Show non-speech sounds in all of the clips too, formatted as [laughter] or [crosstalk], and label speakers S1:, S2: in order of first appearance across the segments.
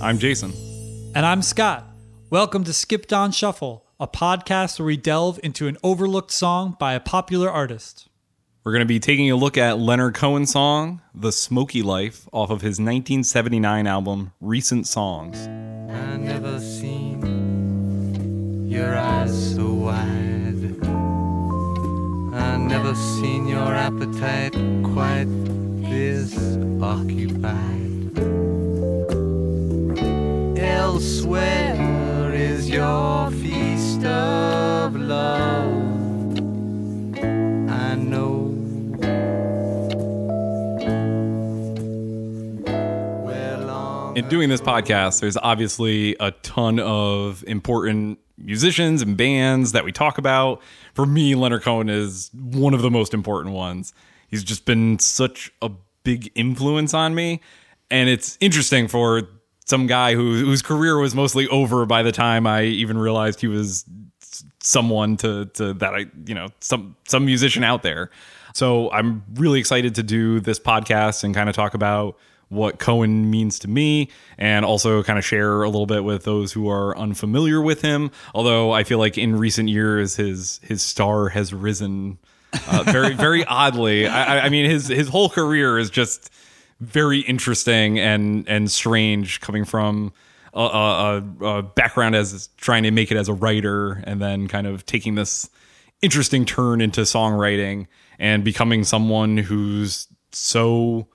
S1: I'm Jason.
S2: And I'm Scott. Welcome to Skipped on Shuffle, a podcast where we delve into an overlooked song by a popular artist.
S1: We're going to be taking a look at Leonard Cohen's song, The Smoky Life, off of his 1979 album, Recent Songs.
S3: I never seen your eyes so wide. I never seen your appetite quite this occupied. Elsewhere is your feast of love. I know.
S1: In doing this podcast, there's obviously a ton of important musicians and bands that we talk about. For me, Leonard Cohen is one of the most important ones. He's just been such a big influence on me. And it's interesting for some guy who, whose career was mostly over by the time I even realized he was someone to to that I you know some some musician out there. So I'm really excited to do this podcast and kind of talk about what Cohen means to me and also kind of share a little bit with those who are unfamiliar with him. Although I feel like in recent years his his star has risen uh, very very [laughs] oddly. I, I mean his his whole career is just very interesting and and strange coming from a, a, a background as trying to make it as a writer and then kind of taking this interesting turn into songwriting and becoming someone who's so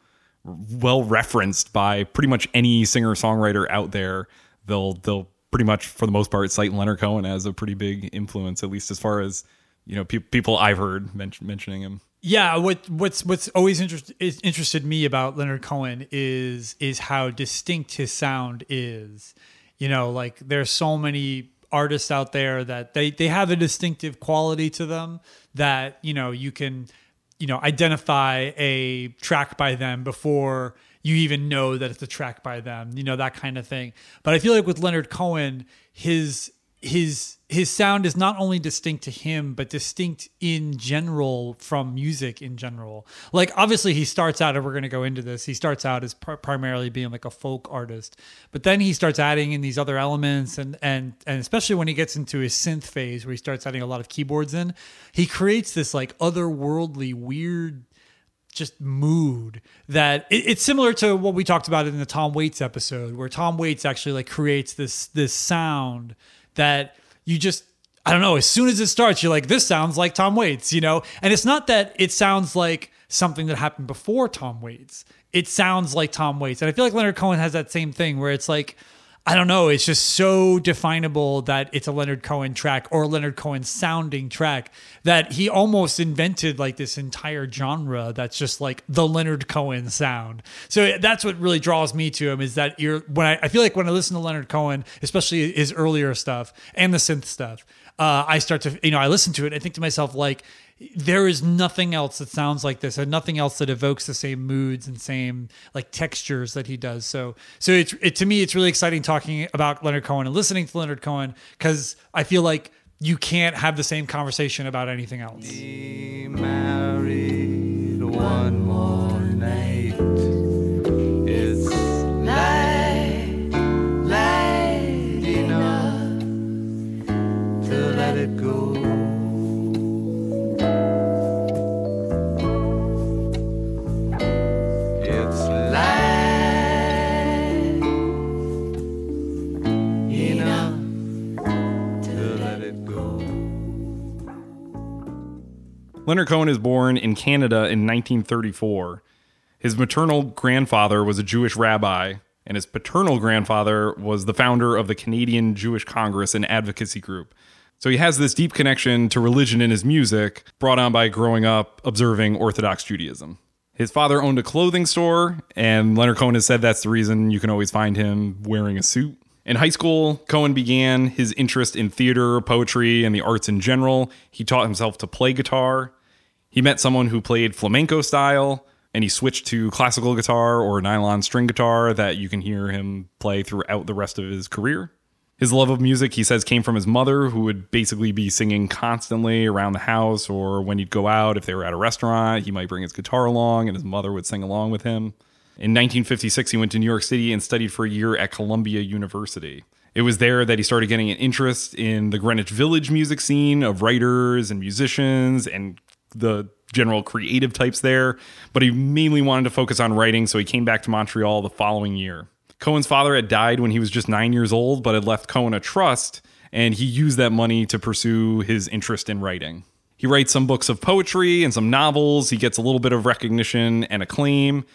S1: well referenced by pretty much any singer songwriter out there. They'll they'll pretty much for the most part cite Leonard Cohen as a pretty big influence at least as far as you know pe- people I've heard men- mentioning him
S2: Yeah, what what's what's always interest, interested me about Leonard Cohen is is how distinct his sound is. You know, like there's so many artists out there that they they have a distinctive quality to them that you know you can you know identify a track by them before you even know that it's a track by them. You know that kind of thing. But I feel like with Leonard Cohen, his his his sound is not only distinct to him but distinct in general from music in general. Like obviously he starts out and we're going to go into this he starts out as pr- primarily being like a folk artist. But then he starts adding in these other elements and and and especially when he gets into his synth phase where he starts adding a lot of keyboards in he creates this like otherworldly weird just mood that it, it's similar to what we talked about in the Tom Waits episode, where Tom Waits actually like creates this this sound that you just I don't know. As soon as it starts, you're like, this sounds like Tom Waits, you know. And it's not that it sounds like something that happened before Tom Waits. It sounds like Tom Waits, and I feel like Leonard Cohen has that same thing where it's like. I don't know. It's just so definable that it's a Leonard Cohen track or Leonard Cohen sounding track that he almost invented like this entire genre that's just like the Leonard Cohen sound. So that's what really draws me to him is that you're when I, I feel like when I listen to Leonard Cohen, especially his earlier stuff and the synth stuff, uh, I start to you know I listen to it. I think to myself like there is nothing else that sounds like this and nothing else that evokes the same moods and same like textures that he does. So so it's it to me it's really exciting talking about leonard cohen and listening to leonard cohen because i feel like you can't have the same conversation about anything else
S1: Leonard Cohen is born in Canada in 1934. His maternal grandfather was a Jewish rabbi, and his paternal grandfather was the founder of the Canadian Jewish Congress and Advocacy Group. So he has this deep connection to religion in his music, brought on by growing up observing Orthodox Judaism. His father owned a clothing store, and Leonard Cohen has said that's the reason you can always find him wearing a suit. In high school, Cohen began his interest in theater, poetry, and the arts in general. He taught himself to play guitar. He met someone who played flamenco style, and he switched to classical guitar or nylon string guitar that you can hear him play throughout the rest of his career. His love of music, he says, came from his mother, who would basically be singing constantly around the house, or when he'd go out, if they were at a restaurant, he might bring his guitar along and his mother would sing along with him. In 1956, he went to New York City and studied for a year at Columbia University. It was there that he started getting an interest in the Greenwich Village music scene of writers and musicians and the general creative types there, but he mainly wanted to focus on writing, so he came back to Montreal the following year. Cohen's father had died when he was just nine years old, but had left Cohen a trust, and he used that money to pursue his interest in writing. He writes some books of poetry and some novels. He gets a little bit of recognition and acclaim.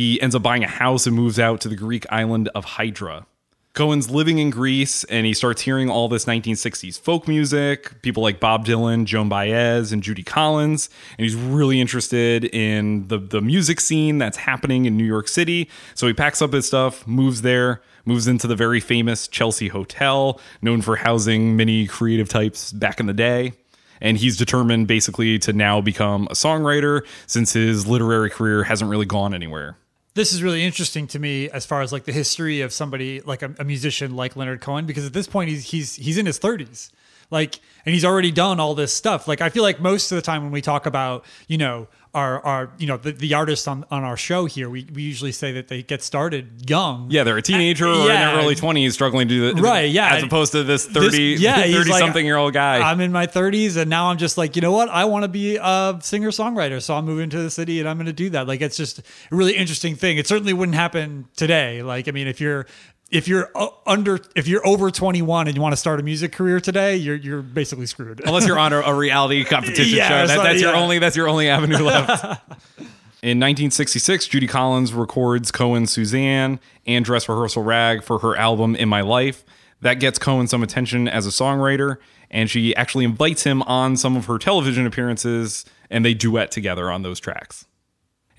S1: He ends up buying a house and moves out to the Greek island of Hydra. Cohen's living in Greece and he starts hearing all this 1960s folk music, people like Bob Dylan, Joan Baez, and Judy Collins. And he's really interested in the, the music scene that's happening in New York City. So he packs up his stuff, moves there, moves into the very famous Chelsea Hotel, known for housing many creative types back in the day. And he's determined basically to now become a songwriter since his literary career hasn't really gone anywhere
S2: this is really interesting to me as far as like the history of somebody like a, a, musician like Leonard Cohen because at this point he's he's he's in his 30s like and he's already done all this stuff. Like I feel like most of the time when we talk about you know our our you know the, the artists on, on our show here we, we usually say that they get started young.
S1: Yeah they're a teenager and, or yeah. in their early 20s struggling to do
S2: right yeah
S1: as opposed to this 30 this, yeah 30 like, something year old guy.
S2: I'm in my 30s and now i'm just like you know what? I want to be a singer songwriter so i'm moving to the city and i'm going to do that. Like it's just a really interesting thing. It certainly wouldn't happen today. Like i mean if you're if you're uh, under if you're over 21 and you want to start a music career today you're you're basically screwed.
S1: Unless you're on a, a reality competition [laughs] yeah, show. That, that's yeah. your only that's your only avenue left. [laughs] In 1966 judy collins records cohen's suzanne and dress rehearsal rag for her album in my life. That gets cohen some attention as a songwriter and she actually invites him on some of her television appearances and they duet together on those tracks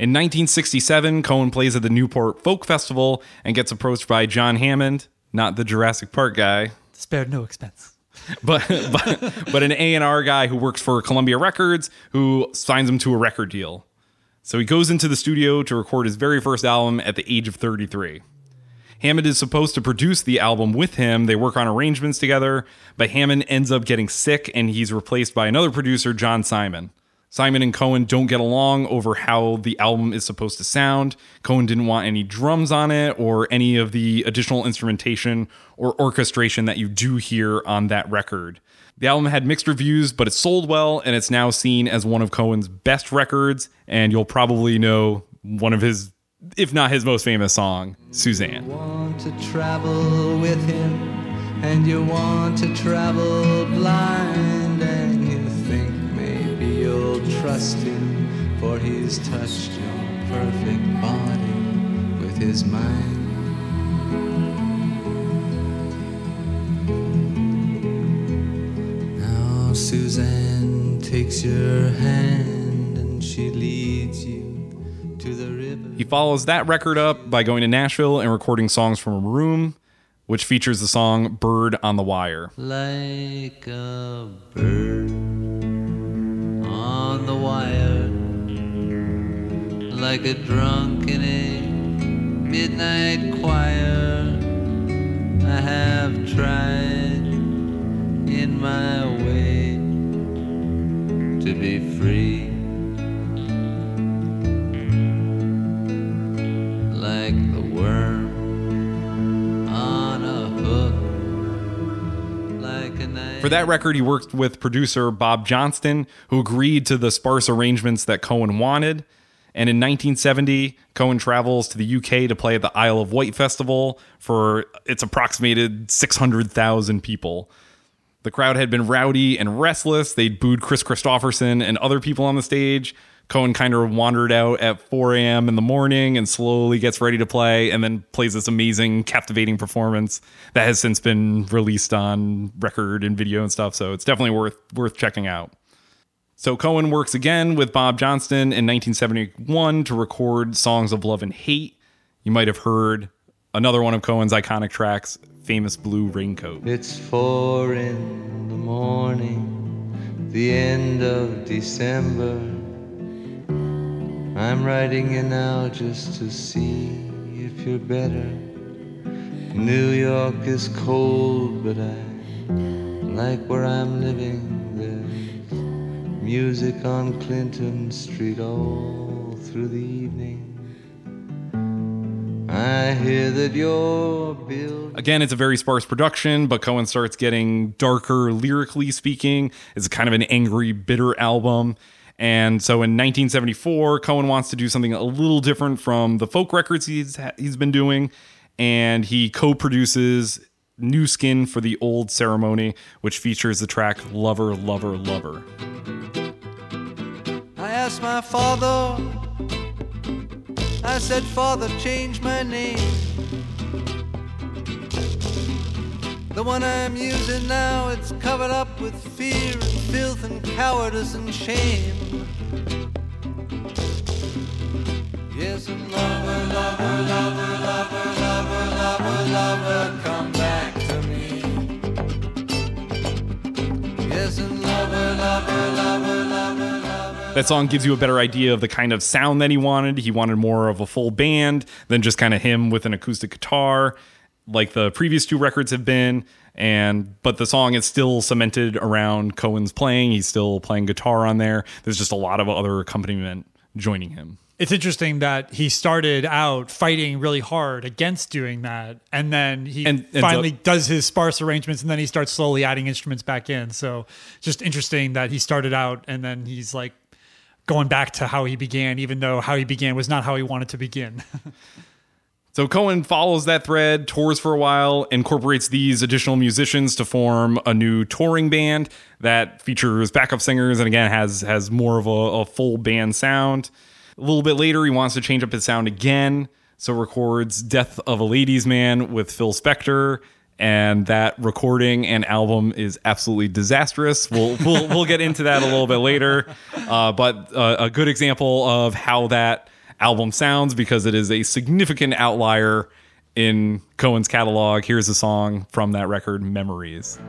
S1: in 1967, Cohen plays at the Newport Folk Festival and gets approached by John Hammond, not the Jurassic Park guy.
S2: Spared no expense. [laughs]
S1: But, but, but an A&R guy who works for Columbia Records who signs him to a record deal. So he goes into the studio to record his very first album at the age of 33. Hammond is supposed to produce the album with him. They work on arrangements together, but Hammond ends up getting sick and he's replaced by another producer, John Simon. Simon and Cohen don't get along over how the album is supposed to sound. Cohen didn't want any drums on it or any of the additional instrumentation or orchestration that you do hear on that record. The album had mixed reviews, but it sold well, and it's now seen as one of Cohen's best records. And you'll probably know one of his, if not his most famous song, Suzanne.
S3: You want to travel with him, and you want to travel blind, trust him, for he's touched your perfect body with his mind. Now Suzanne takes your hand and she leads you to the river.
S1: He follows that record up by going to Nashville and recording songs from a room which features the song Bird on the Wire.
S3: Like a bird on the wire like a drunk in a midnight choir. I have tried in my way to be free.
S1: For that record, he worked with producer Bob Johnston, who agreed to the sparse arrangements that Cohen wanted. And in 1970, Cohen travels to the UK to play at the Isle of Wight Festival for its approximated 600,000 people. The crowd had been rowdy and restless. They'd booed Kris Kristofferson and other people on the stage. Cohen kind of wandered out at 4 a.m. in the morning and slowly gets ready to play and then plays this amazing, captivating performance that has since been released on record and video and stuff. So it's definitely worth worth checking out. So Cohen works again with Bob Johnston in 1971 to record Songs of Love and Hate. You might have heard another one of Cohen's iconic tracks, Famous Blue Raincoat.
S3: It's four in the morning, the end of December. I'm writing you now just to see if you're better. New York is cold, but I like where I'm living. There's music on Clinton Street all through the evening. I hear that you're building.
S1: Again, it's a very sparse production, but Cohen starts getting darker lyrically speaking. It's kind of an angry, bitter album. And so in 1974, Cohen wants to do something a little different from the folk records he's he's been doing, and he co-produces New Skin for the Old Ceremony, which features the track Lover, Lover, Lover.
S3: I asked my father, I said, Father, change my name. The one I'm using now, it's covered up with fear and filth and cowardice and shame. Yes, and lover, lover, lover, lover, lover, lover, lover, come back to me. Yes, lover, lover, lover, lover, lover.
S1: That song gives you a better idea of the kind of sound that he wanted. He wanted more of a full band than just kind of him with an acoustic guitar, like the previous two records have been. And but the song is still cemented around Cohen's playing. He's still playing guitar on there. There's just a lot of other accompaniment joining him.
S2: It's interesting that he started out fighting really hard against doing that, and then he
S1: And- and
S2: finally does his sparse arrangements, and then he starts slowly adding instruments back in. So, just interesting that he started out, and then he's like going back to how he began, even though how he began was not how he wanted to begin. [laughs]
S1: So Cohen follows that thread, tours for a while, incorporates these additional musicians to form a new touring band that features backup singers and again has has more of a, a full band sound. A little bit later, he wants to change up his sound again, so records "Death of a Ladies' Man" with Phil Spector, and that recording and album is absolutely disastrous. We'll we'll, we'll get into that a little bit later, uh, but uh, a good example of how that album sounds because it is a significant outlier in Cohen's catalog. Here's a song from that record, Memories.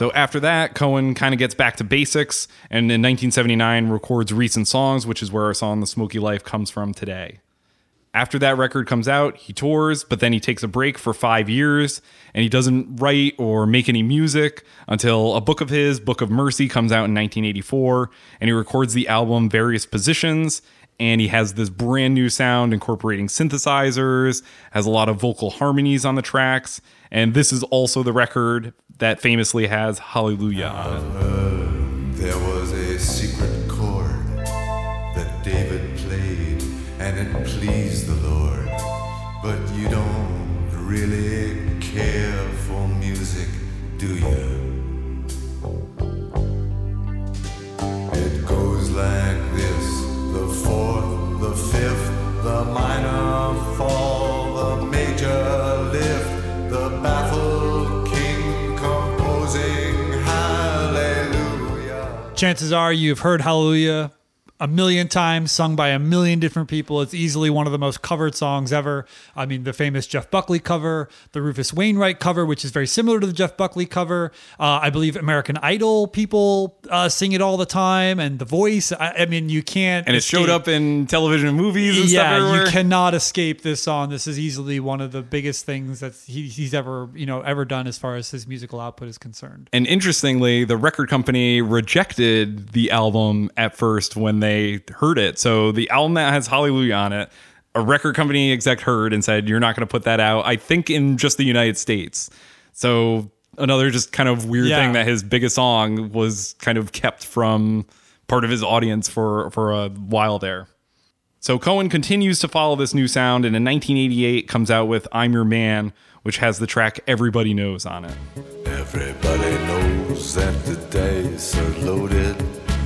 S1: So after that, Cohen kind of gets back to basics and in 1979 records recent songs, which is where our song The Smoky Life comes from today. After that record comes out, he tours, but then he takes a break for five years and he doesn't write or make any music until a book of his, Book of Mercy, comes out in 1984 and he records the album Various Positions. And he has this brand new sound incorporating synthesizers, has a lot of vocal harmonies on the tracks. And this is also the record that famously has Hallelujah on it.
S2: Chances are you've heard Hallelujah a million times, sung by a million different people. It's easily one of the most covered songs ever. I mean, the famous Jeff Buckley cover, the Rufus Wainwright cover, which is very similar to the Jeff Buckley cover. Uh, I believe American Idol people uh, sing it all the time, and The Voice. I, I mean, you can't.
S1: And it showed up in television and movies and stuff
S2: yeah, you cannot escape this song. This is easily one of the biggest things that he, he's ever, you know, ever done as far as his musical output is concerned.
S1: And interestingly, the record company rejected the album at first when they heard it. So the album that has Hallelujah on it, a record company exec heard and said, You're not going to put that out, I think in just the United States. So another just kind of weird
S2: Yeah.
S1: thing that his biggest song was kind of kept from part of his audience for, for a while there. So Cohen continues to follow this new sound and in 1988 comes out with I'm Your Man, which has the track Everybody Knows on it.
S4: Everybody knows that the dice are loaded.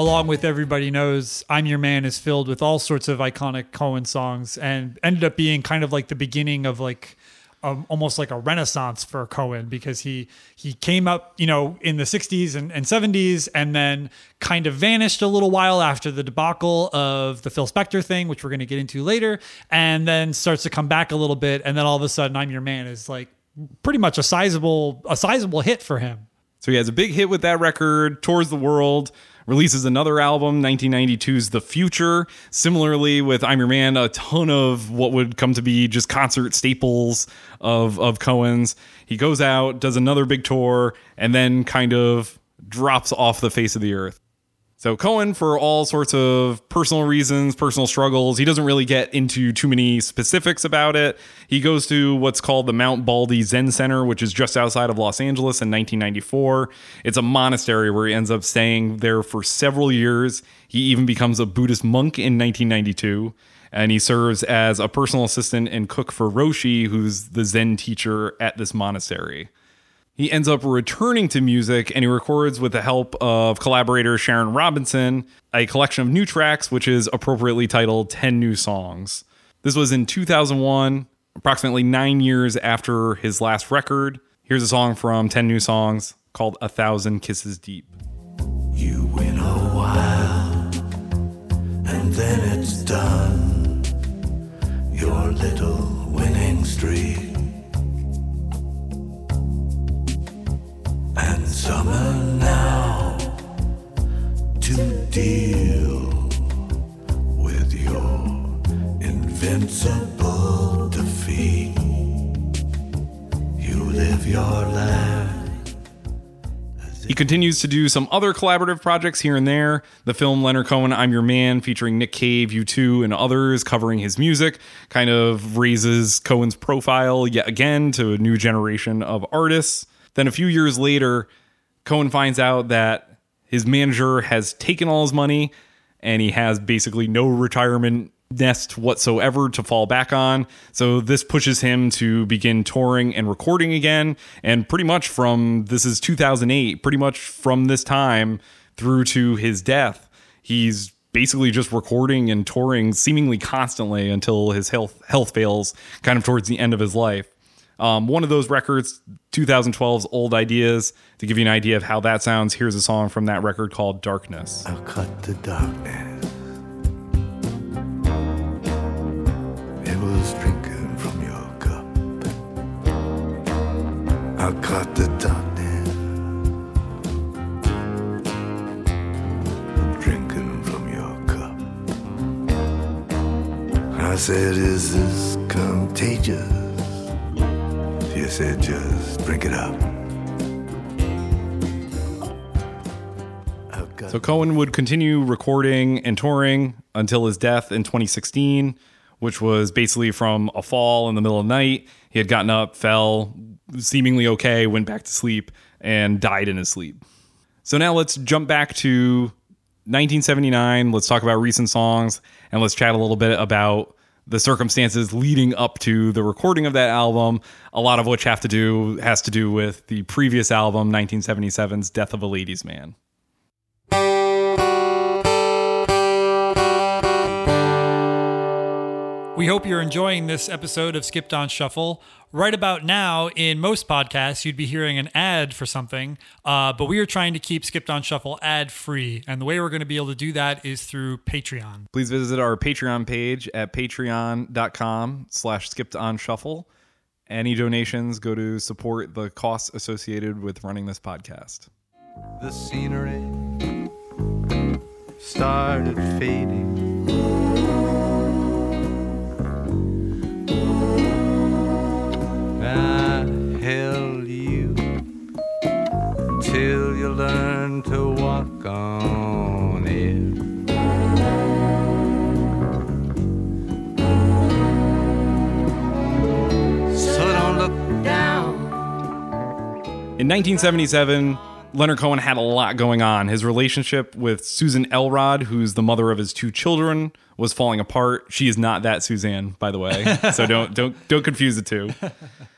S2: Along with everybody knows i'm your man is filled with all sorts of iconic cohen songs and ended up being kind of like the beginning of like um, almost like a renaissance for cohen because he he came up you know in the 60s and, and 70s and then kind of vanished a little while after the debacle of the phil spector thing which we're going to get into later and then starts to come back a little bit. And then all of a sudden i'm your man is like pretty much a sizable a sizable hit for him.
S1: So he has a big hit with that record, tours the world, releases another album, 1992's The Future. Similarly, with I'm Your Man, a ton of what would come to be just concert staples of, of Cohen's. He goes out, does another big tour, and then kind of drops off the face of the earth. So Cohen, for all sorts of personal reasons, personal struggles, he doesn't really get into too many specifics about it. He goes to what's called the Mount Baldy Zen Center, which is just outside of Los Angeles in 1994. It's a monastery where he ends up staying there for several years. He even becomes a Buddhist monk in 1992. And he serves as a personal assistant and cook for Roshi, who's the Zen teacher at this monastery. He ends up returning to music and he records with the help of collaborator Sharon Robinson a collection of new tracks, which is appropriately titled 10 New Songs. This was in 2001, approximately nine years after his last record. Here's a song from 10 New Songs called A Thousand Kisses Deep.
S4: You win a while, and then it's done. Your little winning streak. And summer now to deal with your invincible defeat. You live your life.
S1: He continues to do some other collaborative projects here and there. The film Leonard Cohen, I'm Your Man, featuring Nick Cave, U2, and others covering his music, kind of raises Cohen's profile yet again to a new generation of artists. Then a few years later, Cohen finds out that his manager has taken all his money and he has basically no retirement nest whatsoever to fall back on. So this pushes him to begin touring and recording again. And pretty much from this is 2008, pretty much from this time through to his death, he's basically just recording and touring seemingly constantly until his health health fails kind of towards the end of his life. Um, one of those records, 2012's Old Ideas, to give you an idea of how that sounds, here's a song from that record called Darkness.
S4: I'll cut the darkness. It was drinking from your cup. I'll cut the darkness. Drinking from your cup. I said, Is this contagious? You said, Just drink it up.
S1: So Cohen would continue recording and touring until his death in 2016, which was basically from a fall in the middle of the night. He had gotten up, fell, seemingly okay, went back to sleep, and died in his sleep. So now let's jump back to 1979. Let's talk about recent songs and let's chat a little bit about the circumstances leading up to the recording of that album, a lot of which have to do has to do with the previous album 1977's Death of a Ladies Man.
S2: We hope you're enjoying this episode of Skipped on Shuffle. Right about now, in most podcasts, you'd be hearing an ad for something, uh, but we are trying to keep Skipped on Shuffle ad free. And the way we're going to be able to do that is through Patreon.
S1: please visit our patreon page at patreon.com slash skipped on shuffle any donations go to support the costs associated with running this podcast
S3: The scenery started fading. To walk on air. So don't look down.
S1: in 1977 leonard cohen had a lot going on his relationship with suzanne elrod who's the mother of his two children was falling apart she is not that suzanne by the way so don't don't don't confuse the two [laughs]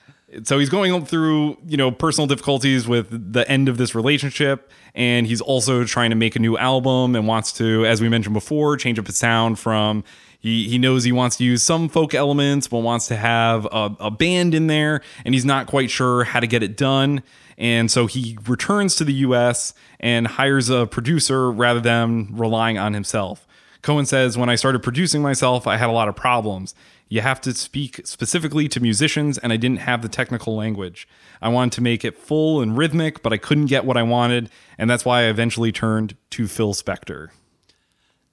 S1: So he's going through, you know, personal difficulties with the end of this relationship. And he's also trying to make a new album and wants to, as we mentioned before, change up his sound from he, he knows he wants to use some folk elements, but wants to have a, a band in there, and he's not quite sure how to get it done. And so he returns to the US and hires a producer rather than relying on himself. Cohen says, When I started producing myself, I had a lot of problems. You have to speak specifically to musicians, and I didn't have the technical language. I wanted to make it full and rhythmic, but I couldn't get what I wanted, and that's why I eventually turned to Phil Spector.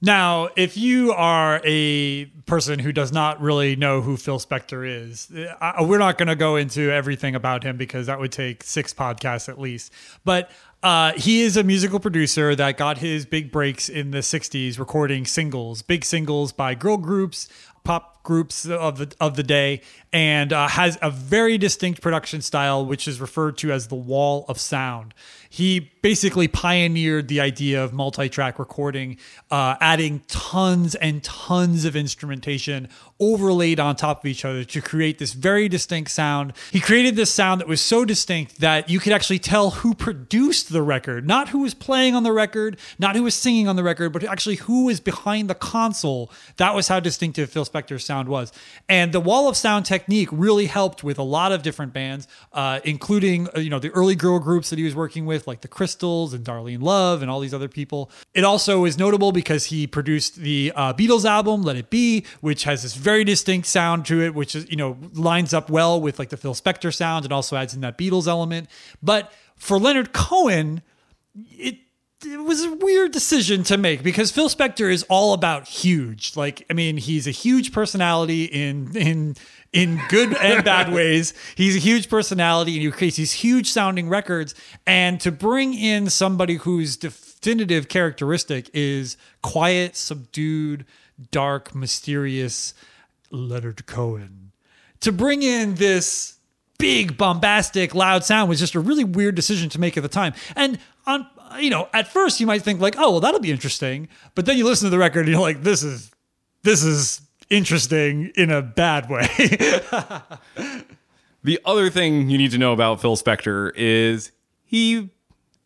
S2: Now, if you are a person who does not really know who Phil Spector is, I, we're not going to go into everything about him because that would take six podcasts at least. But uh, he is a musical producer that got his big breaks in the 60s recording singles, big singles by girl groups, pop groups of the of the day and uh, has a very distinct production style which is referred to as the wall of sound. He basically pioneered the idea of multi-track recording uh, adding tons and tons of instrumentation overlaid on top of each other to create this very distinct sound. He created this sound that was so distinct that you could actually tell who produced the record not who was playing on the record not who was singing on the record but actually who was behind the console. That was how distinctive phil spector's sound was and the wall of sound technique really helped with a lot of different bands uh, including uh, you know the early girl groups that he was working with like the Crystals and Darlene Love and all these other people. It also is notable because he produced the uh, Beatles album Let It Be, which has this very distinct sound to it, which is you know lines up well with like the Phil Spector sound and also adds in that Beatles element. But for Leonard Cohen, it it was a weird decision to make because Phil Spector is all about huge. Like, I mean, he's a huge personality in in in good and bad [laughs] ways. He's a huge personality and he creates these huge sounding records. And to bring in somebody whose definitive characteristic is quiet, subdued, dark, mysterious Leonard Cohen. To bring in this big, bombastic, loud sound was just a really weird decision to make at the time. And on you know, at first you might think like, oh, well, that'll be interesting. But then you listen to the record and you're like, this is this is interesting in a bad way. [laughs]
S1: the other thing you need to know about Phil Spector is he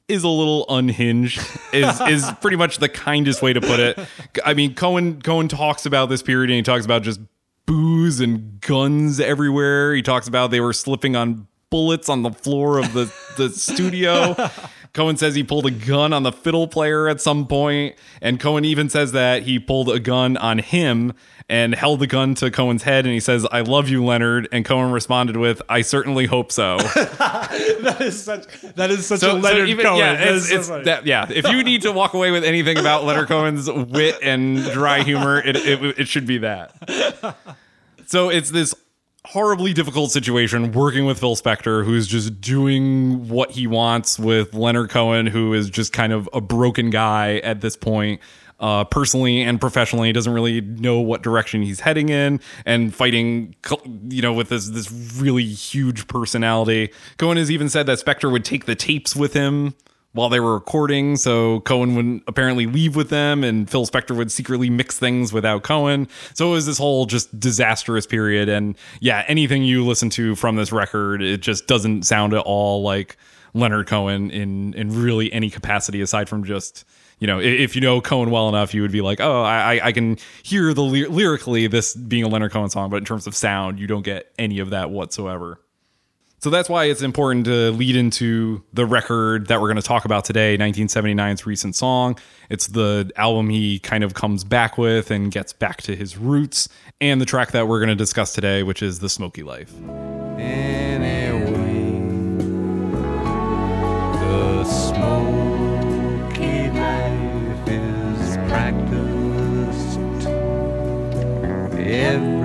S1: is a little unhinged is [laughs] is pretty much the kindest way to put it. I mean, Cohen Cohen talks about this period and he talks about just booze and guns everywhere. He talks about they were slipping on bullets on the floor of the the studio. [laughs] Cohen says he pulled a gun on the fiddle player at some point, and Cohen even says that he pulled a gun on him and held the gun to Cohen's head, and he says, "I love you, Leonard." And Cohen responded with, "I certainly hope so." [laughs]
S2: that is such that is such so, a Leonard so even, Cohen.
S1: Yeah, it's, so that, yeah. If you need to walk away with anything about Leonard Cohen's wit and dry humor, it, it, it should be that. So it's this horribly difficult situation working with Phil Spector, who's just doing what he wants with Leonard Cohen, who is just kind of a broken guy at this point. Uh, personally and professionally, he doesn't really know what direction he's heading in, and fighting, you know, with this this really huge personality. Cohen has even said that Spector would take the tapes with him while they were recording. So Cohen would apparently leave with them, and Phil Spector would secretly mix things without Cohen. So it was this whole just disastrous period. And yeah, anything you listen to from this record, it just doesn't sound at all like Leonard Cohen in in really any capacity aside from just. You know, if you know Cohen well enough, you would be like, "Oh, I, I can hear the ly- lyrically this being a Leonard Cohen song," but in terms of sound, you don't get any of that whatsoever. So that's why it's important to lead into the record that we're going to talk about today, 1979's recent song. It's the album he kind of comes back with and gets back to his roots, and the track that we're going to discuss today, which is The Smoky Life.
S3: Anyway, the smoky life is practiced every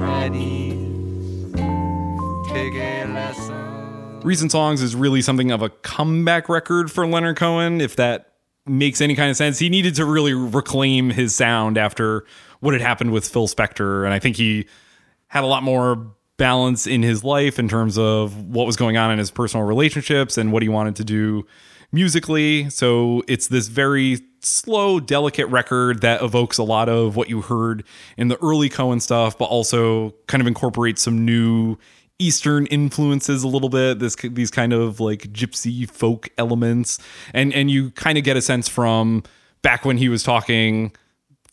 S3: ready. Take a lesson.
S1: Recent Songs is really something of a comeback record for Leonard Cohen, if that makes any kind of sense. He needed to really reclaim his sound after what had happened with Phil Spector. And I think he had a lot more balance in his life in terms of what was going on in his personal relationships and what he wanted to do musically. So it's this very slow, delicate record that evokes a lot of what you heard in the early Cohen stuff, but also kind of incorporates some new Eastern influences a little bit. This these kind of like gypsy folk elements, and and you kind of get a sense from back when he was talking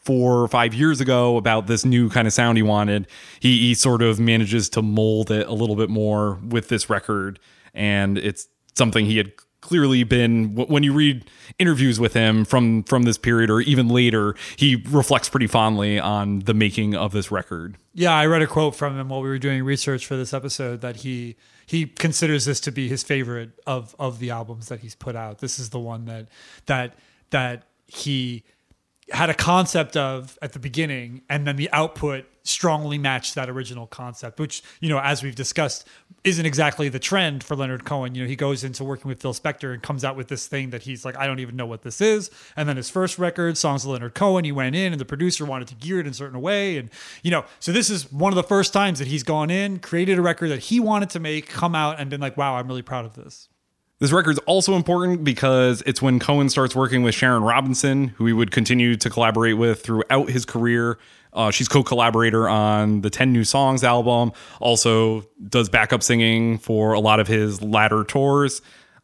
S1: four or five years ago about this new kind of sound he wanted. He he sort of manages to mold it a little bit more with this record, and it's something he had clearly been when you read interviews with him from from this period or even later he reflects pretty fondly on the making of this record
S2: Yeah, I read a quote from him while we were doing research for this episode that he he considers this to be his favorite of of the albums that he's put out. This is the one that that that he had a concept of at the beginning and then the output strongly matched that original concept which you know as we've discussed isn't exactly the trend for Leonard Cohen. You know he goes into working with Phil Spector and comes out with this thing that he's like I don't even know what this is. And then his first record songs of Leonard Cohen he went in and the producer wanted to gear it in a certain way. And you know so this is one of the first times that he's gone in created a record that he wanted to make come out and been like wow I'm really proud of this
S1: This record's also important because it's when Cohen starts working with Sharon Robinson, who he would continue to collaborate with throughout his career. Uh, she's co-collaborator on the 10 New Songs album, also does backup singing for a lot of his latter tours.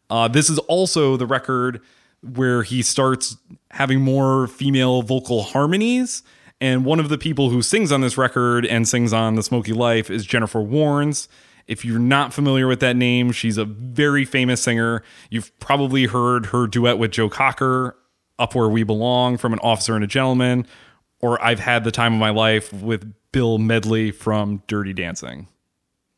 S1: Uh, this is also the record where he starts having more female vocal harmonies. And one of the people who sings on this record and sings on The Smoky Life is Jennifer Warnes. If you're not familiar with that name, she's a very famous singer. You've probably heard her duet with Joe Cocker, Up Where We Belong from An Officer and a Gentleman, or I've Had the Time of My Life with Bill Medley from Dirty Dancing.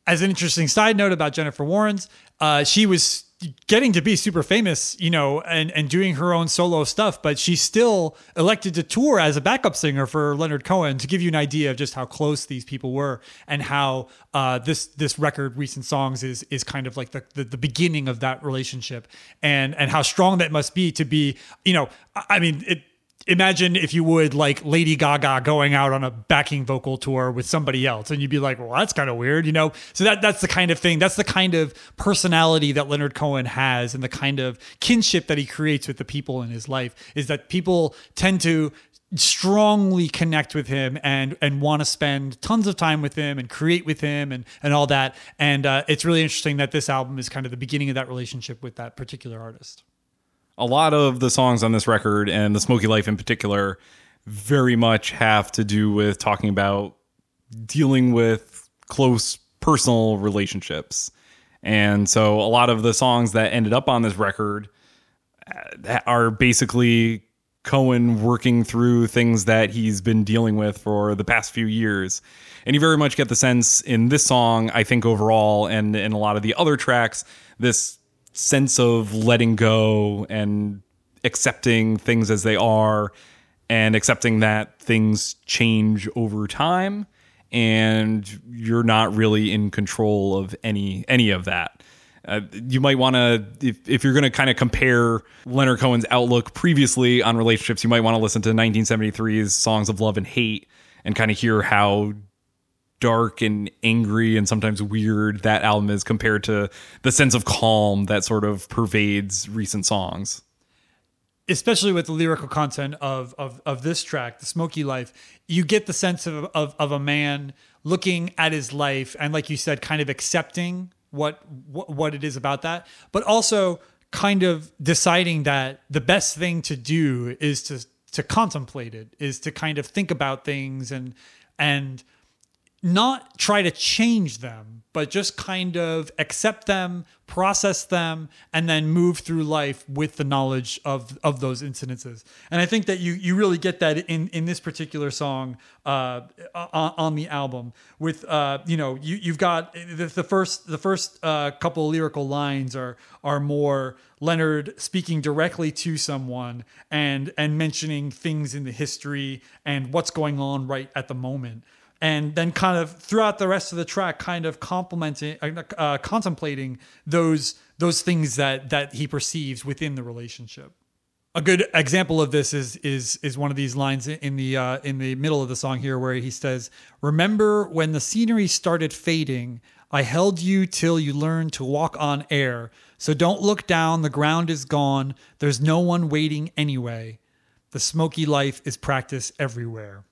S2: as an interesting side note about Jennifer Warnes, uh, she was getting to be super famous, you know, and, and doing her own solo stuff, but she still elected to tour as a backup singer for Leonard Cohen to give you an idea of just how close these people were and how uh, this this record, Recent Songs, is is kind of like the, the the beginning of that relationship and and how strong that must be to be, you know, I I mean it imagine if you would like Lady Gaga going out on a backing vocal tour with somebody else and you'd be like, well, that's kind of weird, you know? So that that's the kind of thing, that's the kind of personality that Leonard Cohen has and the kind of kinship that he creates with the people in his life is that people tend to strongly connect with him and and want to spend tons of time with him and create with him and and all that and uh, it's really interesting that this album is kind of the beginning of that relationship with that particular artist
S1: a lot of the songs on this record and the Smoky Life in particular very much have to do with talking about dealing with close personal relationships. And so a lot of the songs that ended up on this record uh, are basically Cohen working through things that he's been dealing with for the past few years. And you very much get the sense in this song, I think overall, and in a lot of the other tracks, this sense of letting go and accepting things as they are and accepting that things change over time and you're not really in control of any any of that. Uh, you might want to if, if you're going to kind of compare leonard cohen's outlook previously on relationships you might want to listen to 1973's songs of love and hate and kind of hear how dark and angry and sometimes weird that album is compared to the sense of calm that sort of pervades recent songs.
S2: Especially with the lyrical content of, of, of this track, The Smoky Life, you get the sense of, of, of a man looking at his life and, like you said, kind of accepting what, what what it is about that, but also kind of deciding that the best thing to do is to to contemplate it, is to kind of think about things and and not try to change them, but just kind of accept them, process them, and then move through life with the knowledge of of those incidences. And I think that you you really get that in in this particular song uh, on, on the album. With uh, you know you you've got the, the first the first uh, couple lyrical lines are are more Leonard speaking directly to someone and and mentioning things in the history and what's going on right at the moment and then kind of throughout the rest of the track kind of complimenting uh, uh, contemplating those those things that that he perceives within the relationship a good example of this is is is one of these lines in the uh, in the middle of the song here where he says remember when the scenery started fading I held you till you learned to walk on air. So don't look down, the ground is gone. There's no one waiting anyway. The smoky life is practice everywhere.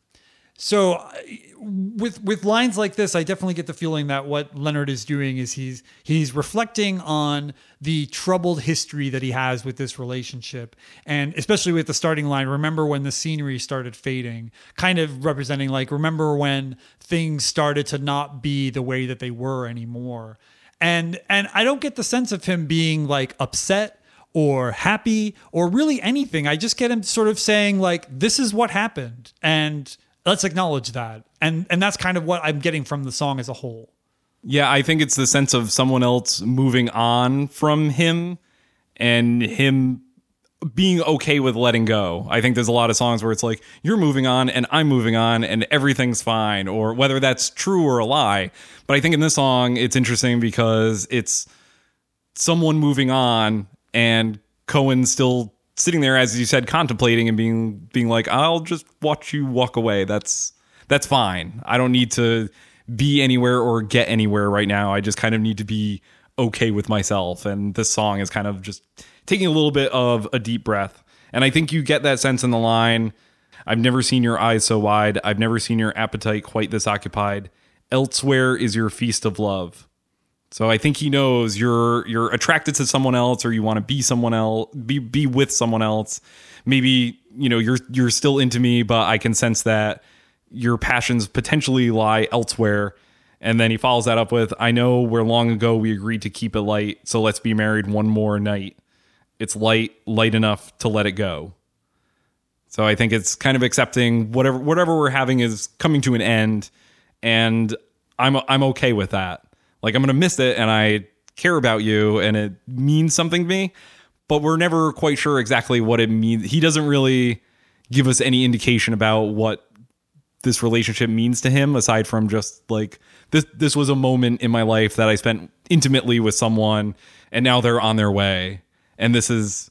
S2: So uh, with with lines like this, I definitely get the feeling that what Leonard is doing is he's he's reflecting on the troubled history that he has with this relationship, and especially with the starting line. Remember when the scenery started fading, kind of representing like remember when things started to not be the way that they were anymore. And and I don't get the sense of him being like upset or happy or really anything. I just get him sort of saying like this is what happened and let's acknowledge that. And and that's kind of what I'm getting from the song as a whole.
S1: Yeah, I think it's the sense of someone else moving on from him and him being okay with letting go. I think there's a lot of songs where it's like you're moving on and I'm moving on and everything's fine or whether that's true or a lie. But I think in this song it's interesting because it's someone moving on and Cohen still sitting there as you said contemplating and being being like I'll just watch you walk away. That's that's fine. I don't need to be anywhere or get anywhere right now. I just kind of need to be okay with myself and this song is kind of just taking a little bit of a deep breath. And I think you get that sense in the line I've never seen your eyes so wide. I've never seen your appetite quite this occupied. Elsewhere is your feast of love. So I think he knows you're you're attracted to someone else or you want to be someone else, be be with someone else. Maybe, you know, you're you're still into me, but I can sense that your passions potentially lie elsewhere. And then he follows that up with, I know where long ago we agreed to keep it light, so let's be married one more night. It's light, light enough to let it go. So I think it's kind of accepting whatever whatever we're having is coming to an end, and I'm I'm okay with that. Like I'm gonna miss it, and I care about you, and it means something to me. But we're never quite sure exactly what it means. He doesn't really give us any indication about what this relationship means to him, aside from just like this. This was a moment in my life that I spent intimately with someone, and now they're on their way, and this is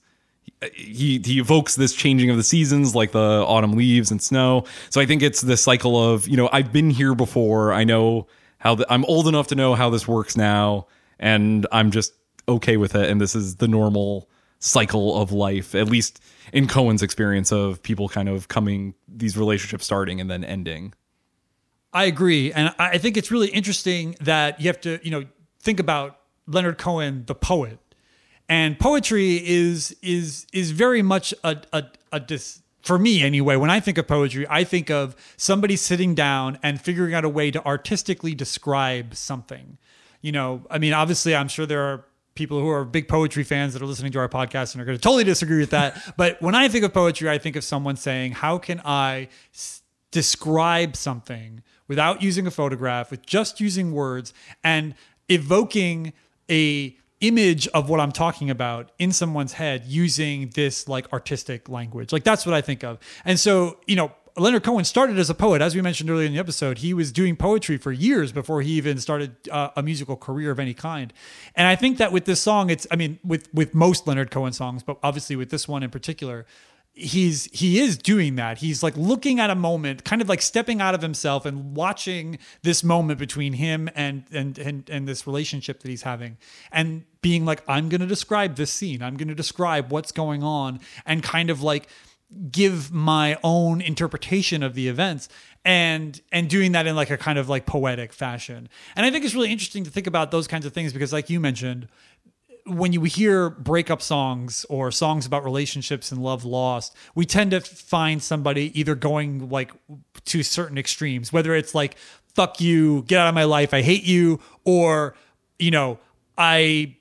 S1: he he evokes this changing of the seasons like the autumn leaves and snow so i think it's the cycle of you know i've been here before i know how the, i'm old enough to know how this works now and i'm just okay with it and this is the normal cycle of life at least in cohen's experience of people kind of coming these relationships starting and then ending.
S2: I agree, and I think it's really interesting that you have to, you know, think about Leonard Cohen, the poet, and poetry is is is very much a a, a dis, for me anyway. When I think of poetry, I think of somebody sitting down and figuring out a way to artistically describe something. You know, I mean, obviously, I'm sure there are people who are big poetry fans that are listening to our podcast and are going to totally disagree with that. [laughs] but when I think of poetry, I think of someone saying, "How can I?" describe something without using a photograph with just using words and evoking a image of what I'm talking about in someone's head using this like artistic language. Like that's what I think of. And so, you know, Leonard Cohen started as a poet, as we mentioned earlier in the episode. He was doing poetry for years before he even started uh, a musical career of any kind. And I think that with this song, it's I mean, with with most Leonard Cohen songs, but obviously with this one in particular, he's he is doing that. He's like looking at a moment kind of like stepping out of himself and watching this moment between him and and and, and this relationship that he's having and being like i'm going to describe this scene. I'm going to describe what's going on and kind of like give my own interpretation of the events and and doing that in like a kind of like poetic fashion. And i think it's really interesting to think about those kinds of things because like you mentioned when you hear breakup songs or songs about relationships and love lost, we tend to find somebody either going like to certain extremes, whether it's like, fuck you, get out of my life, I hate you, or, you know, I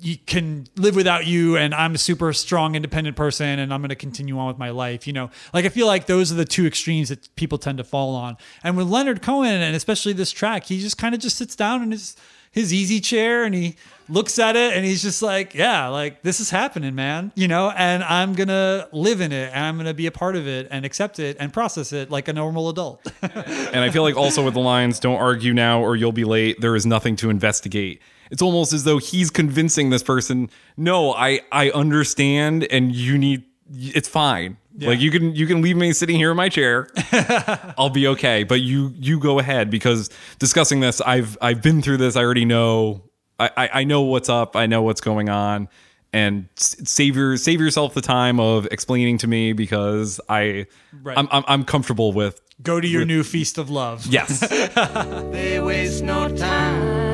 S2: you can live without you and I'm a super strong independent person and I'm going to continue on with my life you know? Like I feel like those are the two extremes that people tend to fall on. And with Leonard Cohen and especially this track he just kind of just sits down and his his easy chair and he looks at it and he's just like yeah like this is happening man you know and I'm going to live in it and I'm going to be a part of it and accept it and process it like a normal adult [laughs]
S1: And I feel like also with the lines, don't argue now or you'll be late. There is nothing to investigate. It's almost as though he's convincing this person, no, I, I understand and you need it's fine. Like you can you can leave me sitting here in my chair. [laughs] I'll be okay. But you you go ahead because discussing this, I've I've been through this. I already know. I I, I know what's up. I know what's going on. And save your save yourself the time of explaining to me because I
S2: Right.
S1: I'm, I'm I'm comfortable with
S2: Go to your new feast of love.
S1: yes. [laughs]
S3: They waste no time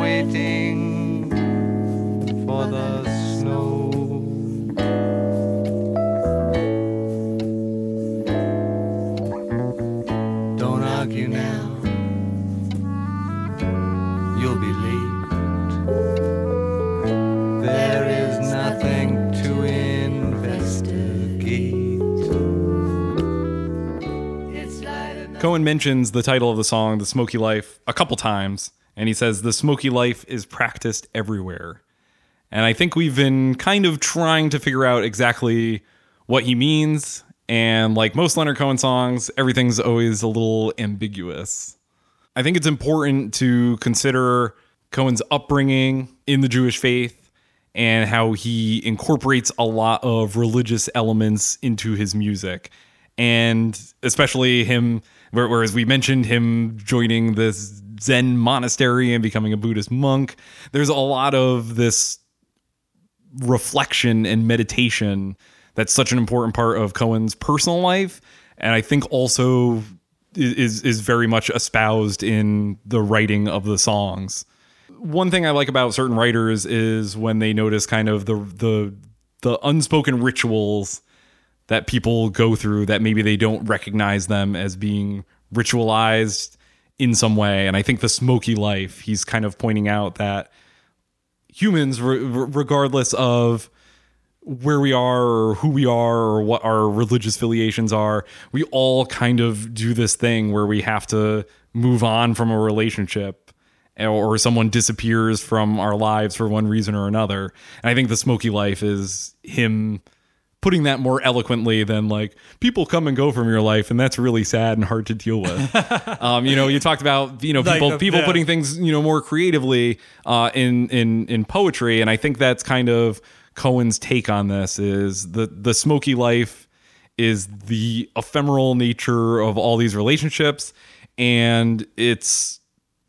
S3: waiting for the Don't now, you'll be late. There is nothing to investigate.
S1: Cohen mentions the title of the song, The Smoky Life, a couple times, and he says, The smoky life is practiced everywhere. And I think we've been kind of trying to figure out exactly what he means. And like most Leonard Cohen songs, everything's always a little ambiguous. I think it's important to consider Cohen's upbringing in the Jewish faith and how he incorporates a lot of religious elements into his music. And especially him, where- whereas we mentioned him joining this Zen monastery and becoming a Buddhist monk, there's a lot of this reflection and meditation that's such an important part of Cohen's personal life and I think also is is very much espoused in the writing of the songs. One thing I like about certain writers is when they notice kind of the the the unspoken rituals that people go through that maybe they don't recognize them as being ritualized in some way and I think the smoky life he's kind of pointing out that humans, re- re- regardless of where we are or who we are or what our religious affiliations are, we all kind of do this thing where we have to move on from a relationship or someone disappears from our lives for one reason or another. And I think the smoky life is him putting that more eloquently than like people come and go from your life and that's really sad and hard to deal with [laughs] um, you know you talked about you know
S2: Like
S1: people
S2: the-
S1: people
S2: yeah.
S1: putting things you know more creatively uh, in in in poetry and i think that's kind of cohen's take on this is the the smoky life is the ephemeral nature of all these relationships. And it's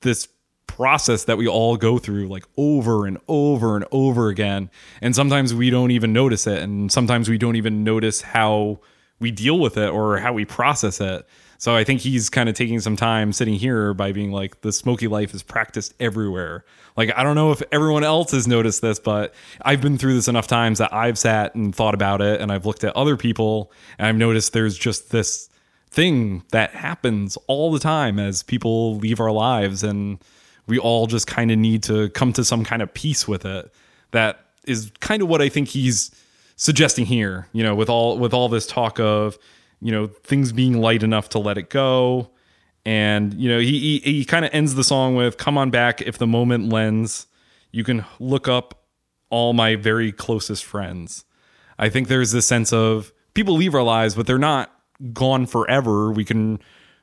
S1: this process that we all go through like over and over and over again. And sometimes we don't even notice it. And sometimes we don't even notice how we deal with it or how we process it so i think he's kind of taking some time sitting here by being like the smoky life is practiced everywhere. Like i don't know if everyone else has noticed this but i've been through this enough times that i've sat and thought about it and i've looked at other people and i've noticed there's just this thing that happens all the time as people leave our lives and we all just kind of need to come to some kind of peace with it. That is kind of what i think he's suggesting here you know with all with all this talk of you know things being light enough to let it go. And you know he he, he kind of ends the song with come on back if the moment lends you can look up all my very closest friends. I think there's this sense of people leave our lives, but they're not gone forever. We can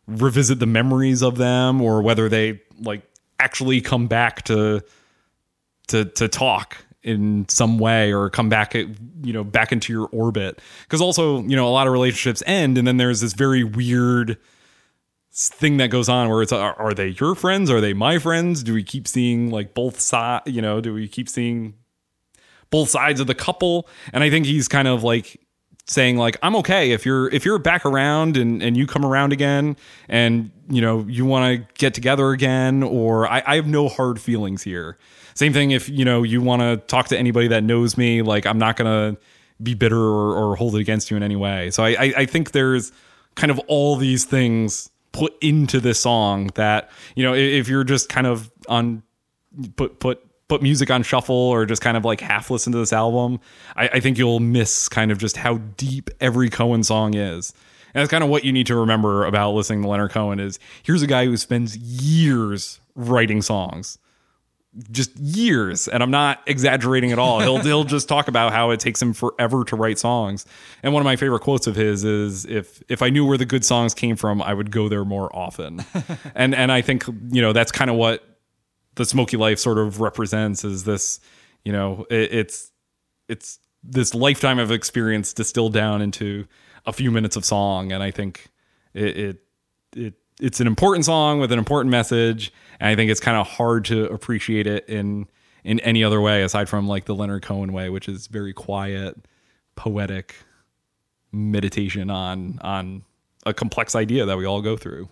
S1: revisit the memories of them or whether they like actually come back to to to talk in some way or come back at, you know back into your orbit. Because also you know a lot of relationships end and then there's this very weird thing that goes on where it's are, are they your friends? Are they my friends? Do we keep seeing like both side you know do we keep seeing both sides of the couple? And i think he's kind of like saying like i'm okay. If you're if you're back around and and you come around again and you know you want to get together again or I, I have no hard feelings here same thing if you know you want to talk to anybody that knows me like i'm not gonna be bitter or, or hold it against you in any way so I, I i think there's kind of all these things put into this song that you know if you're just kind of on put put put music on shuffle or just kind of like half listen to this album, I, I think you'll miss kind of just how deep every Cohen song is. And that's kind of what you need to remember about listening to Leonard Cohen is here's a guy who spends years writing songs. Just years, and I'm not exaggerating at all. He'll he'll just talk about how it takes him forever to write songs. And one of my favorite quotes of his is, "If if I knew where the good songs came from, I would go there more often." [laughs] and and I think you know that's kind of what the smoky life sort of represents is this you know it, it's it's this lifetime of experience distilled down into a few minutes of song, and I think it it, it it's an important song with an important message, and I think it's kind of hard to appreciate it in in any other way aside from like the Leonard Cohen way, which is very quiet, poetic meditation on on a complex idea that we all go through.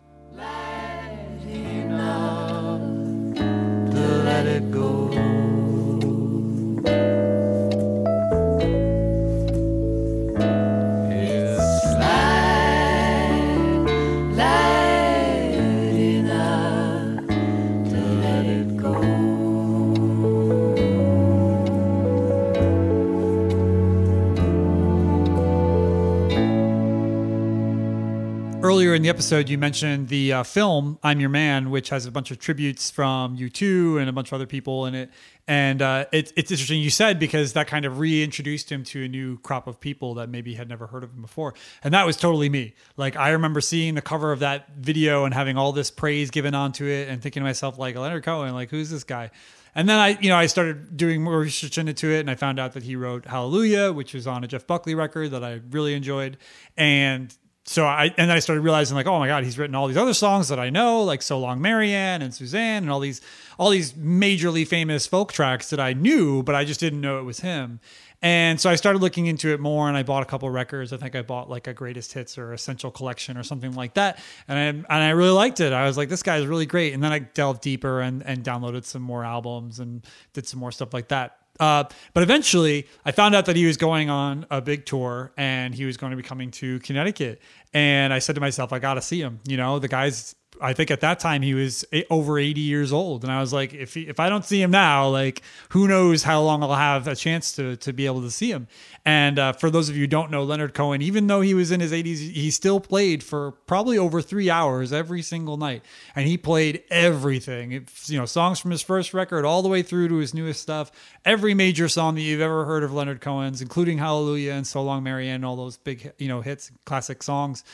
S2: The episode, you mentioned the uh, film "I'm Your Man," which has a bunch of tributes from U2 and a bunch of other people in it. And uh, it, it's interesting you said because that kind of reintroduced him to a new crop of people that maybe had never heard of him before. And that was totally me. Like I remember seeing the cover of that video and having all this praise given onto it, and thinking to myself, like Leonard Cohen, like who's this guy? And then I, you know, I started doing more research into it, and I found out that he wrote Hallelujah, which was on a Jeff Buckley record that I really enjoyed, and so I and then I started realizing like, oh my god, he's written all these other songs that I know, like "So Long Marianne" and "Suzanne" and all these all these majorly famous folk tracks that I knew, but I just didn't know it was him. And so I started looking into it more, and I bought a couple records. I think I bought like a greatest hits or essential collection or something like that, and I and I really liked it. I was like, this guy's really great. And then I delved deeper and and downloaded some more albums and did some more stuff like that. Uh, but eventually, I found out that he was going on a big tour and he was going to be coming to Connecticut. And I said to myself, I got to see him. You know, the guy's. I think at that time he was over 80 years old, and I was like, if he, if I don't see him now, like who knows how long I'll have a chance to to be able to see him. And uh, for those of you who don't know Leonard Cohen, even though he was in his 80s, he still played for probably over three hours every single night, and he played everything. You know, songs from his first record all the way through to his newest stuff. Every major song that you've ever heard of Leonard Cohen's, including Hallelujah and So Long Marianne, all those big you know hits, classic songs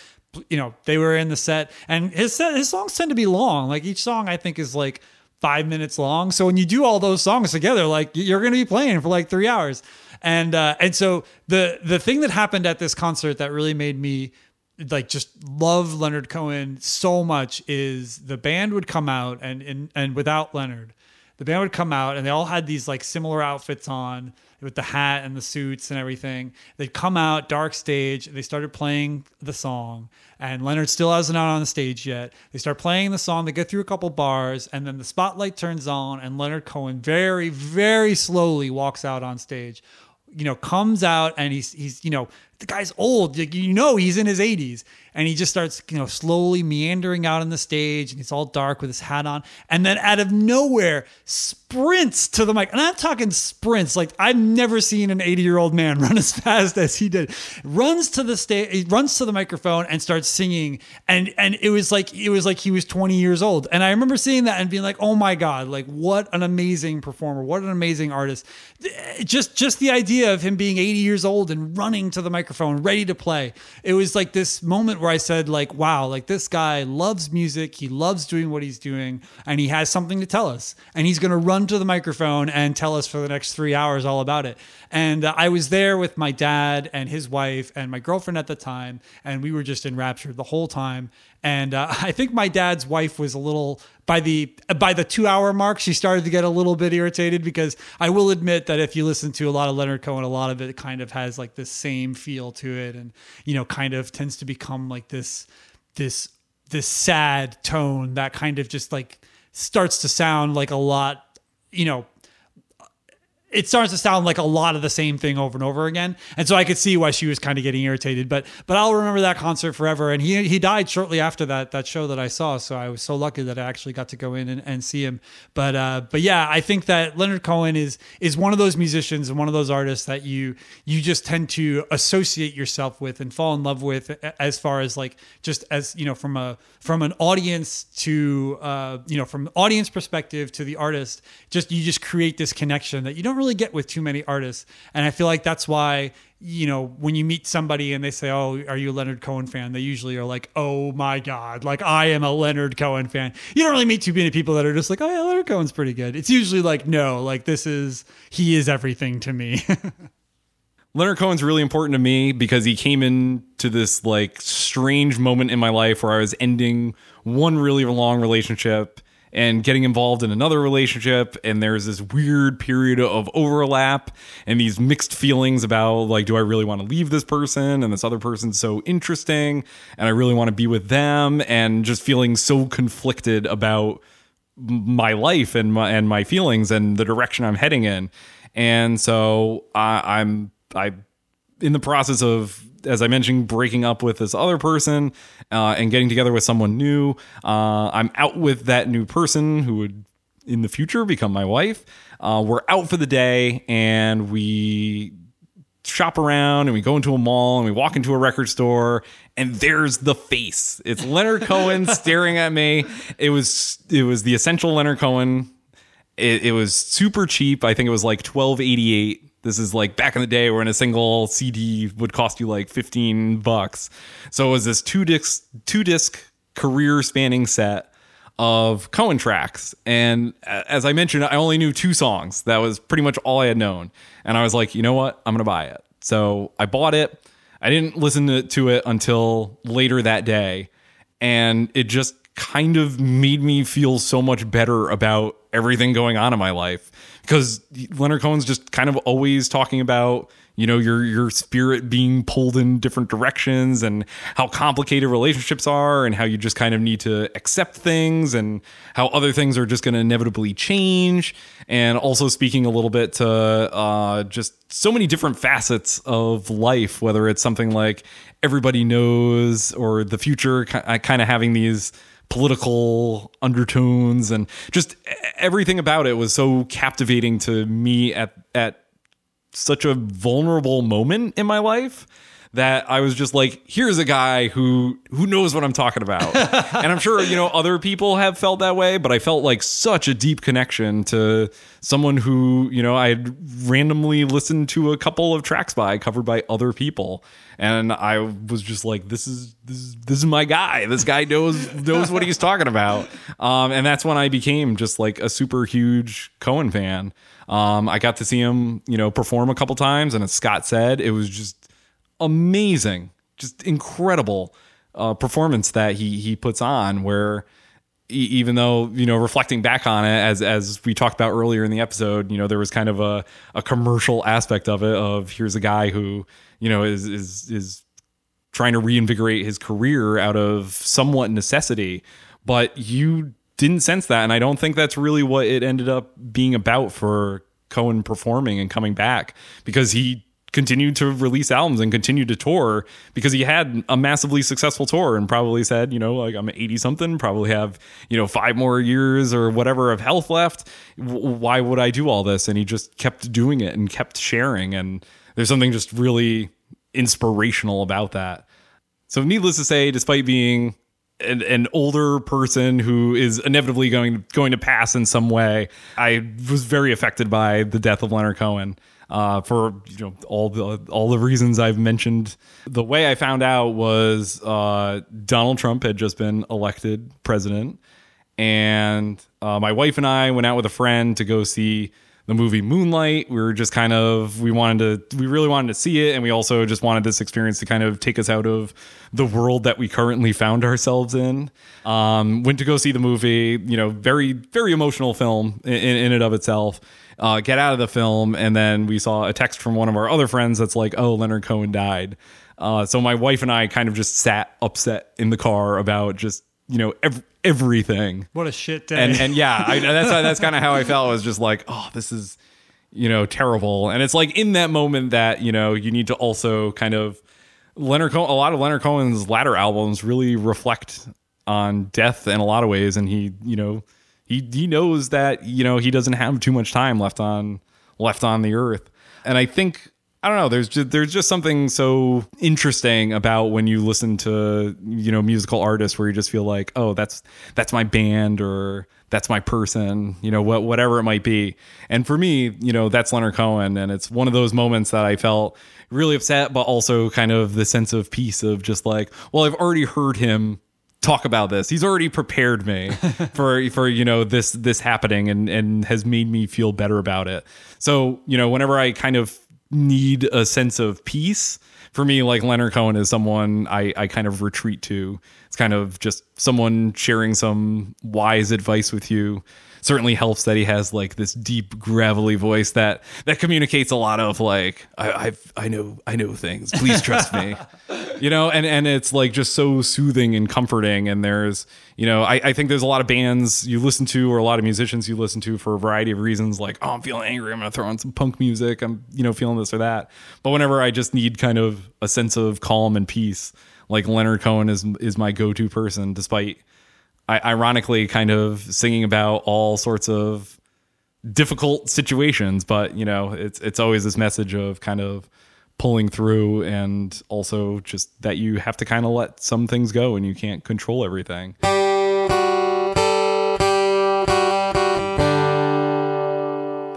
S2: you know they were in the set. And his set his songs tend to be long. Like each song i think is like five minutes long. So when you do all those songs together like you're going to be playing for like three hours. And uh and so the the thing that happened at this concert that really made me like just love leonard cohen so much is the band would come out and and, and without leonard the band would come out and they all had these like similar outfits on with the hat and the suits and everything. They'd come out, dark stage. They started playing the song, and Leonard still hasn't out on the stage yet. They start playing the song. They get through a couple bars, and then the spotlight turns on, and Leonard Cohen very, very slowly walks out on stage. You know, comes out and he's he's you know the guy's old. Like, You know he's in his 80s, and he just starts you know slowly meandering out on the stage, and it's all dark with his hat on, and then out of nowhere sprints to the mic, and I'm talking sprints. Like I've never seen an 80 year old man [laughs] run as fast as he did. Runs to the stage, he runs to the microphone, and starts singing, and and it was like it was like he was 20 years old, and I remember seeing that and being like, oh my god, like what an amazing performer, what an amazing artist. Just just the idea of him being 80 years old and running to the microphone, ready to play. It was like this moment where I said, like, wow, like this guy loves music, he loves doing what he's doing, and he has something to tell us, and he's going to run to the microphone and tell us for the next three hours all about it. And uh, I was there with my dad and his wife and my girlfriend at the time, and we were just enraptured the whole time. And uh, [laughs] I think my dad's wife was a little by the by the two hour mark. She started to get a little bit irritated because I will admit that if you listen to a lot of Leonard Cohen, a lot of it kind of has like this same feel to it, and you know, kind of tends to become like this this this sad tone that kind of just like starts to sound like a lot you know it starts to sound like a lot of the same thing over and over again. And so I could see why she was kind of getting irritated. But but I'll remember that concert forever. And he he died shortly after that that show that I saw. So I was so lucky that I actually got to go in and, and see him. But uh but yeah, I think that Leonard Cohen is is one of those musicians and one of those artists that you you just tend to associate yourself with and fall in love with as far as like just as you know from a from an audience to uh you know from audience perspective to the artist just you just create this connection that you don't really get with too many artists. And I feel like that's why, you know, when you meet somebody and they say, Oh, are you a Leonard Cohen fan? They usually are like, Oh my God, like I am a Leonard Cohen fan. You don't really meet too many people that are just like, Oh yeah, Leonard Cohen's pretty good. It's usually like, no, like this is, he is everything to me. [laughs]
S1: Leonard Cohen's really important to me because he came into this like strange moment in my life where I was ending one really long relationship and getting involved in another relationship and there's this weird period of overlap and these mixed feelings about like do I really want to leave this person and this other person's so interesting and I really want to be with them and just feeling so conflicted about my life and my and my feelings and the direction I'm heading in. And so I, I'm I in the process of as I mentioned, breaking up with this other person uh, and getting together with someone new. Uh, I'm out with that new person who would in the future become my wife. Uh, we're out for the day and we shop around and we go into a mall and we walk into a record store and there's the face. It's Leonard Cohen [laughs] staring at me. It was it was the essential Leonard Cohen. It, it was super cheap. I think it was like twelve eighty eight this is like back in the day when a single CD would cost you like 15 bucks. So it was this two disc two disc career spanning set of Cohen tracks. And as I mentioned, I only knew two songs. That was pretty much all I had known. And I was like, you know what? I'm going to buy it. So I bought it. I didn't listen to it until later that day. And it just kind of made me feel so much better about everything going on in my life because Leonard Cohen's just kind of always talking about you know your your spirit being pulled in different directions and how complicated relationships are and how you just kind of need to accept things and how other things are just going to inevitably change. And also speaking a little bit to uh, just so many different facets of life whether it's something like everybody knows or the future uh, kind of having these political undertones and just everything about it was so captivating to me at at such a vulnerable moment in my life that I was just like, here's a guy who who knows what I'm talking about. [laughs] and I'm sure, you know, other people have felt that way, but I felt like such a deep connection to someone who, you know, I had randomly listened to a couple of tracks by covered by other people. And I was just like, this is this is this is my guy. This guy knows knows what he's talking about. Um, and that's when I became just like a super huge Cohen fan. Um, I got to see him, you know, perform a couple times, and as Scott said, it was just amazing, just incredible uh, performance that he he puts on. Where even though you know reflecting back on it as as we talked about earlier in the episode you know there was kind of a, a commercial aspect of it of here's a guy who you know is is is trying to reinvigorate his career out of somewhat necessity but you didn't sense that and i don't think that's really what it ended up being about for cohen performing and coming back because he continued to release albums and continued to tour because he had a massively successful tour and probably said, you know, like I'm 80 something, probably have, you know, five more years or whatever of health left. Why would I do all this? And he just kept doing it and kept sharing. And there's something just really inspirational about that. So, needless to say, despite being an, an, older person who is inevitably going going to pass in some way, I was very affected by the death of Leonard Cohen uh, for you know all the all the reasons I've mentioned. The way I found out was uh, Donald Trump had just been elected president, and uh, my wife and I went out with a friend to go see the movie Moonlight. We were just kind of we wanted to we really wanted to see it, and we also just wanted this experience to kind of take us out of the world that we currently found ourselves in. Um, went to go see the movie. You know, very very emotional film in, in and of itself uh, get out of the film. And then we saw a text from one of our other friends that's like, oh, Leonard Cohen died. Uh, so my wife and I kind of just sat upset in the car about just, you know, ev- everything.
S2: What a shit day.
S1: And, and yeah, I, that's, that's kind of how I felt. was just like, oh, this is, you know, terrible. And it's like in that moment that, you know, you need to also kind of, Leonard Cohen, a lot of Leonard Cohen's latter albums really reflect on death in a lot of ways. And he, you know, he he knows that you know he doesn't have too much time left on left on the earth, and I think I don't know. There's just, there's just something so interesting about when you listen to you know musical artists where you just feel like oh that's that's my band or that's my person you know what whatever it might be. And for me, you know that's Leonard Cohen, and it's one of those moments that I felt really upset, but also kind of the sense of peace of just like well I've already heard him talk about this. He's already prepared me [laughs] for for you know this this happening and and has made me feel better about it. So, you know, whenever I kind of need a sense of peace, for me, like Leonard Cohen is someone I, I kind of retreat to. It's kind of just someone sharing some wise advice with you certainly helps that he has like this deep gravelly voice that that communicates a lot of like I I've, I know I know things. Please trust me. [laughs] you know, and and it's like just so soothing and comforting. And there's you know I I think there's a lot of bands you listen to or a lot of musicians you listen to for a variety of reasons. Like oh I'm feeling angry, I'm gonna throw on some punk music. I'm you know feeling this or that. But whenever I just need kind of a sense of calm and peace, like Leonard Cohen is is my go to person, despite ironically kind of singing about all sorts of difficult situations but you know it's it's always this message of kind of pulling through and also just that you have to kind of let some things go and you can't control everything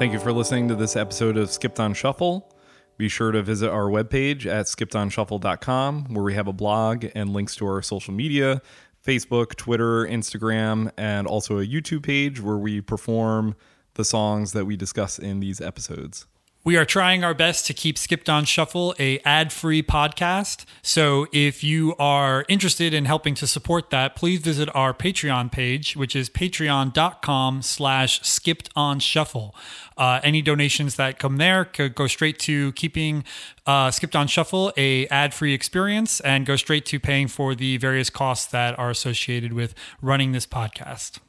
S1: Thank you for listening to this episode of Skipped on Shuffle. Be sure to visit our webpage at skippedonshuffle.com where we have a blog and links to our social media, Facebook, Twitter, Instagram, and also a YouTube page where we perform the songs that we discuss in these episodes.
S2: We are trying our best to keep Skipped on Shuffle a ad-free podcast. So if you are interested in helping to support that, please visit our Patreon page, which is patreon.com slash skipped on shuffle. Uh, any donations that come there could go straight to keeping uh, Skipped on Shuffle a ad-free experience and go straight to paying for the various costs that are associated with running this podcast.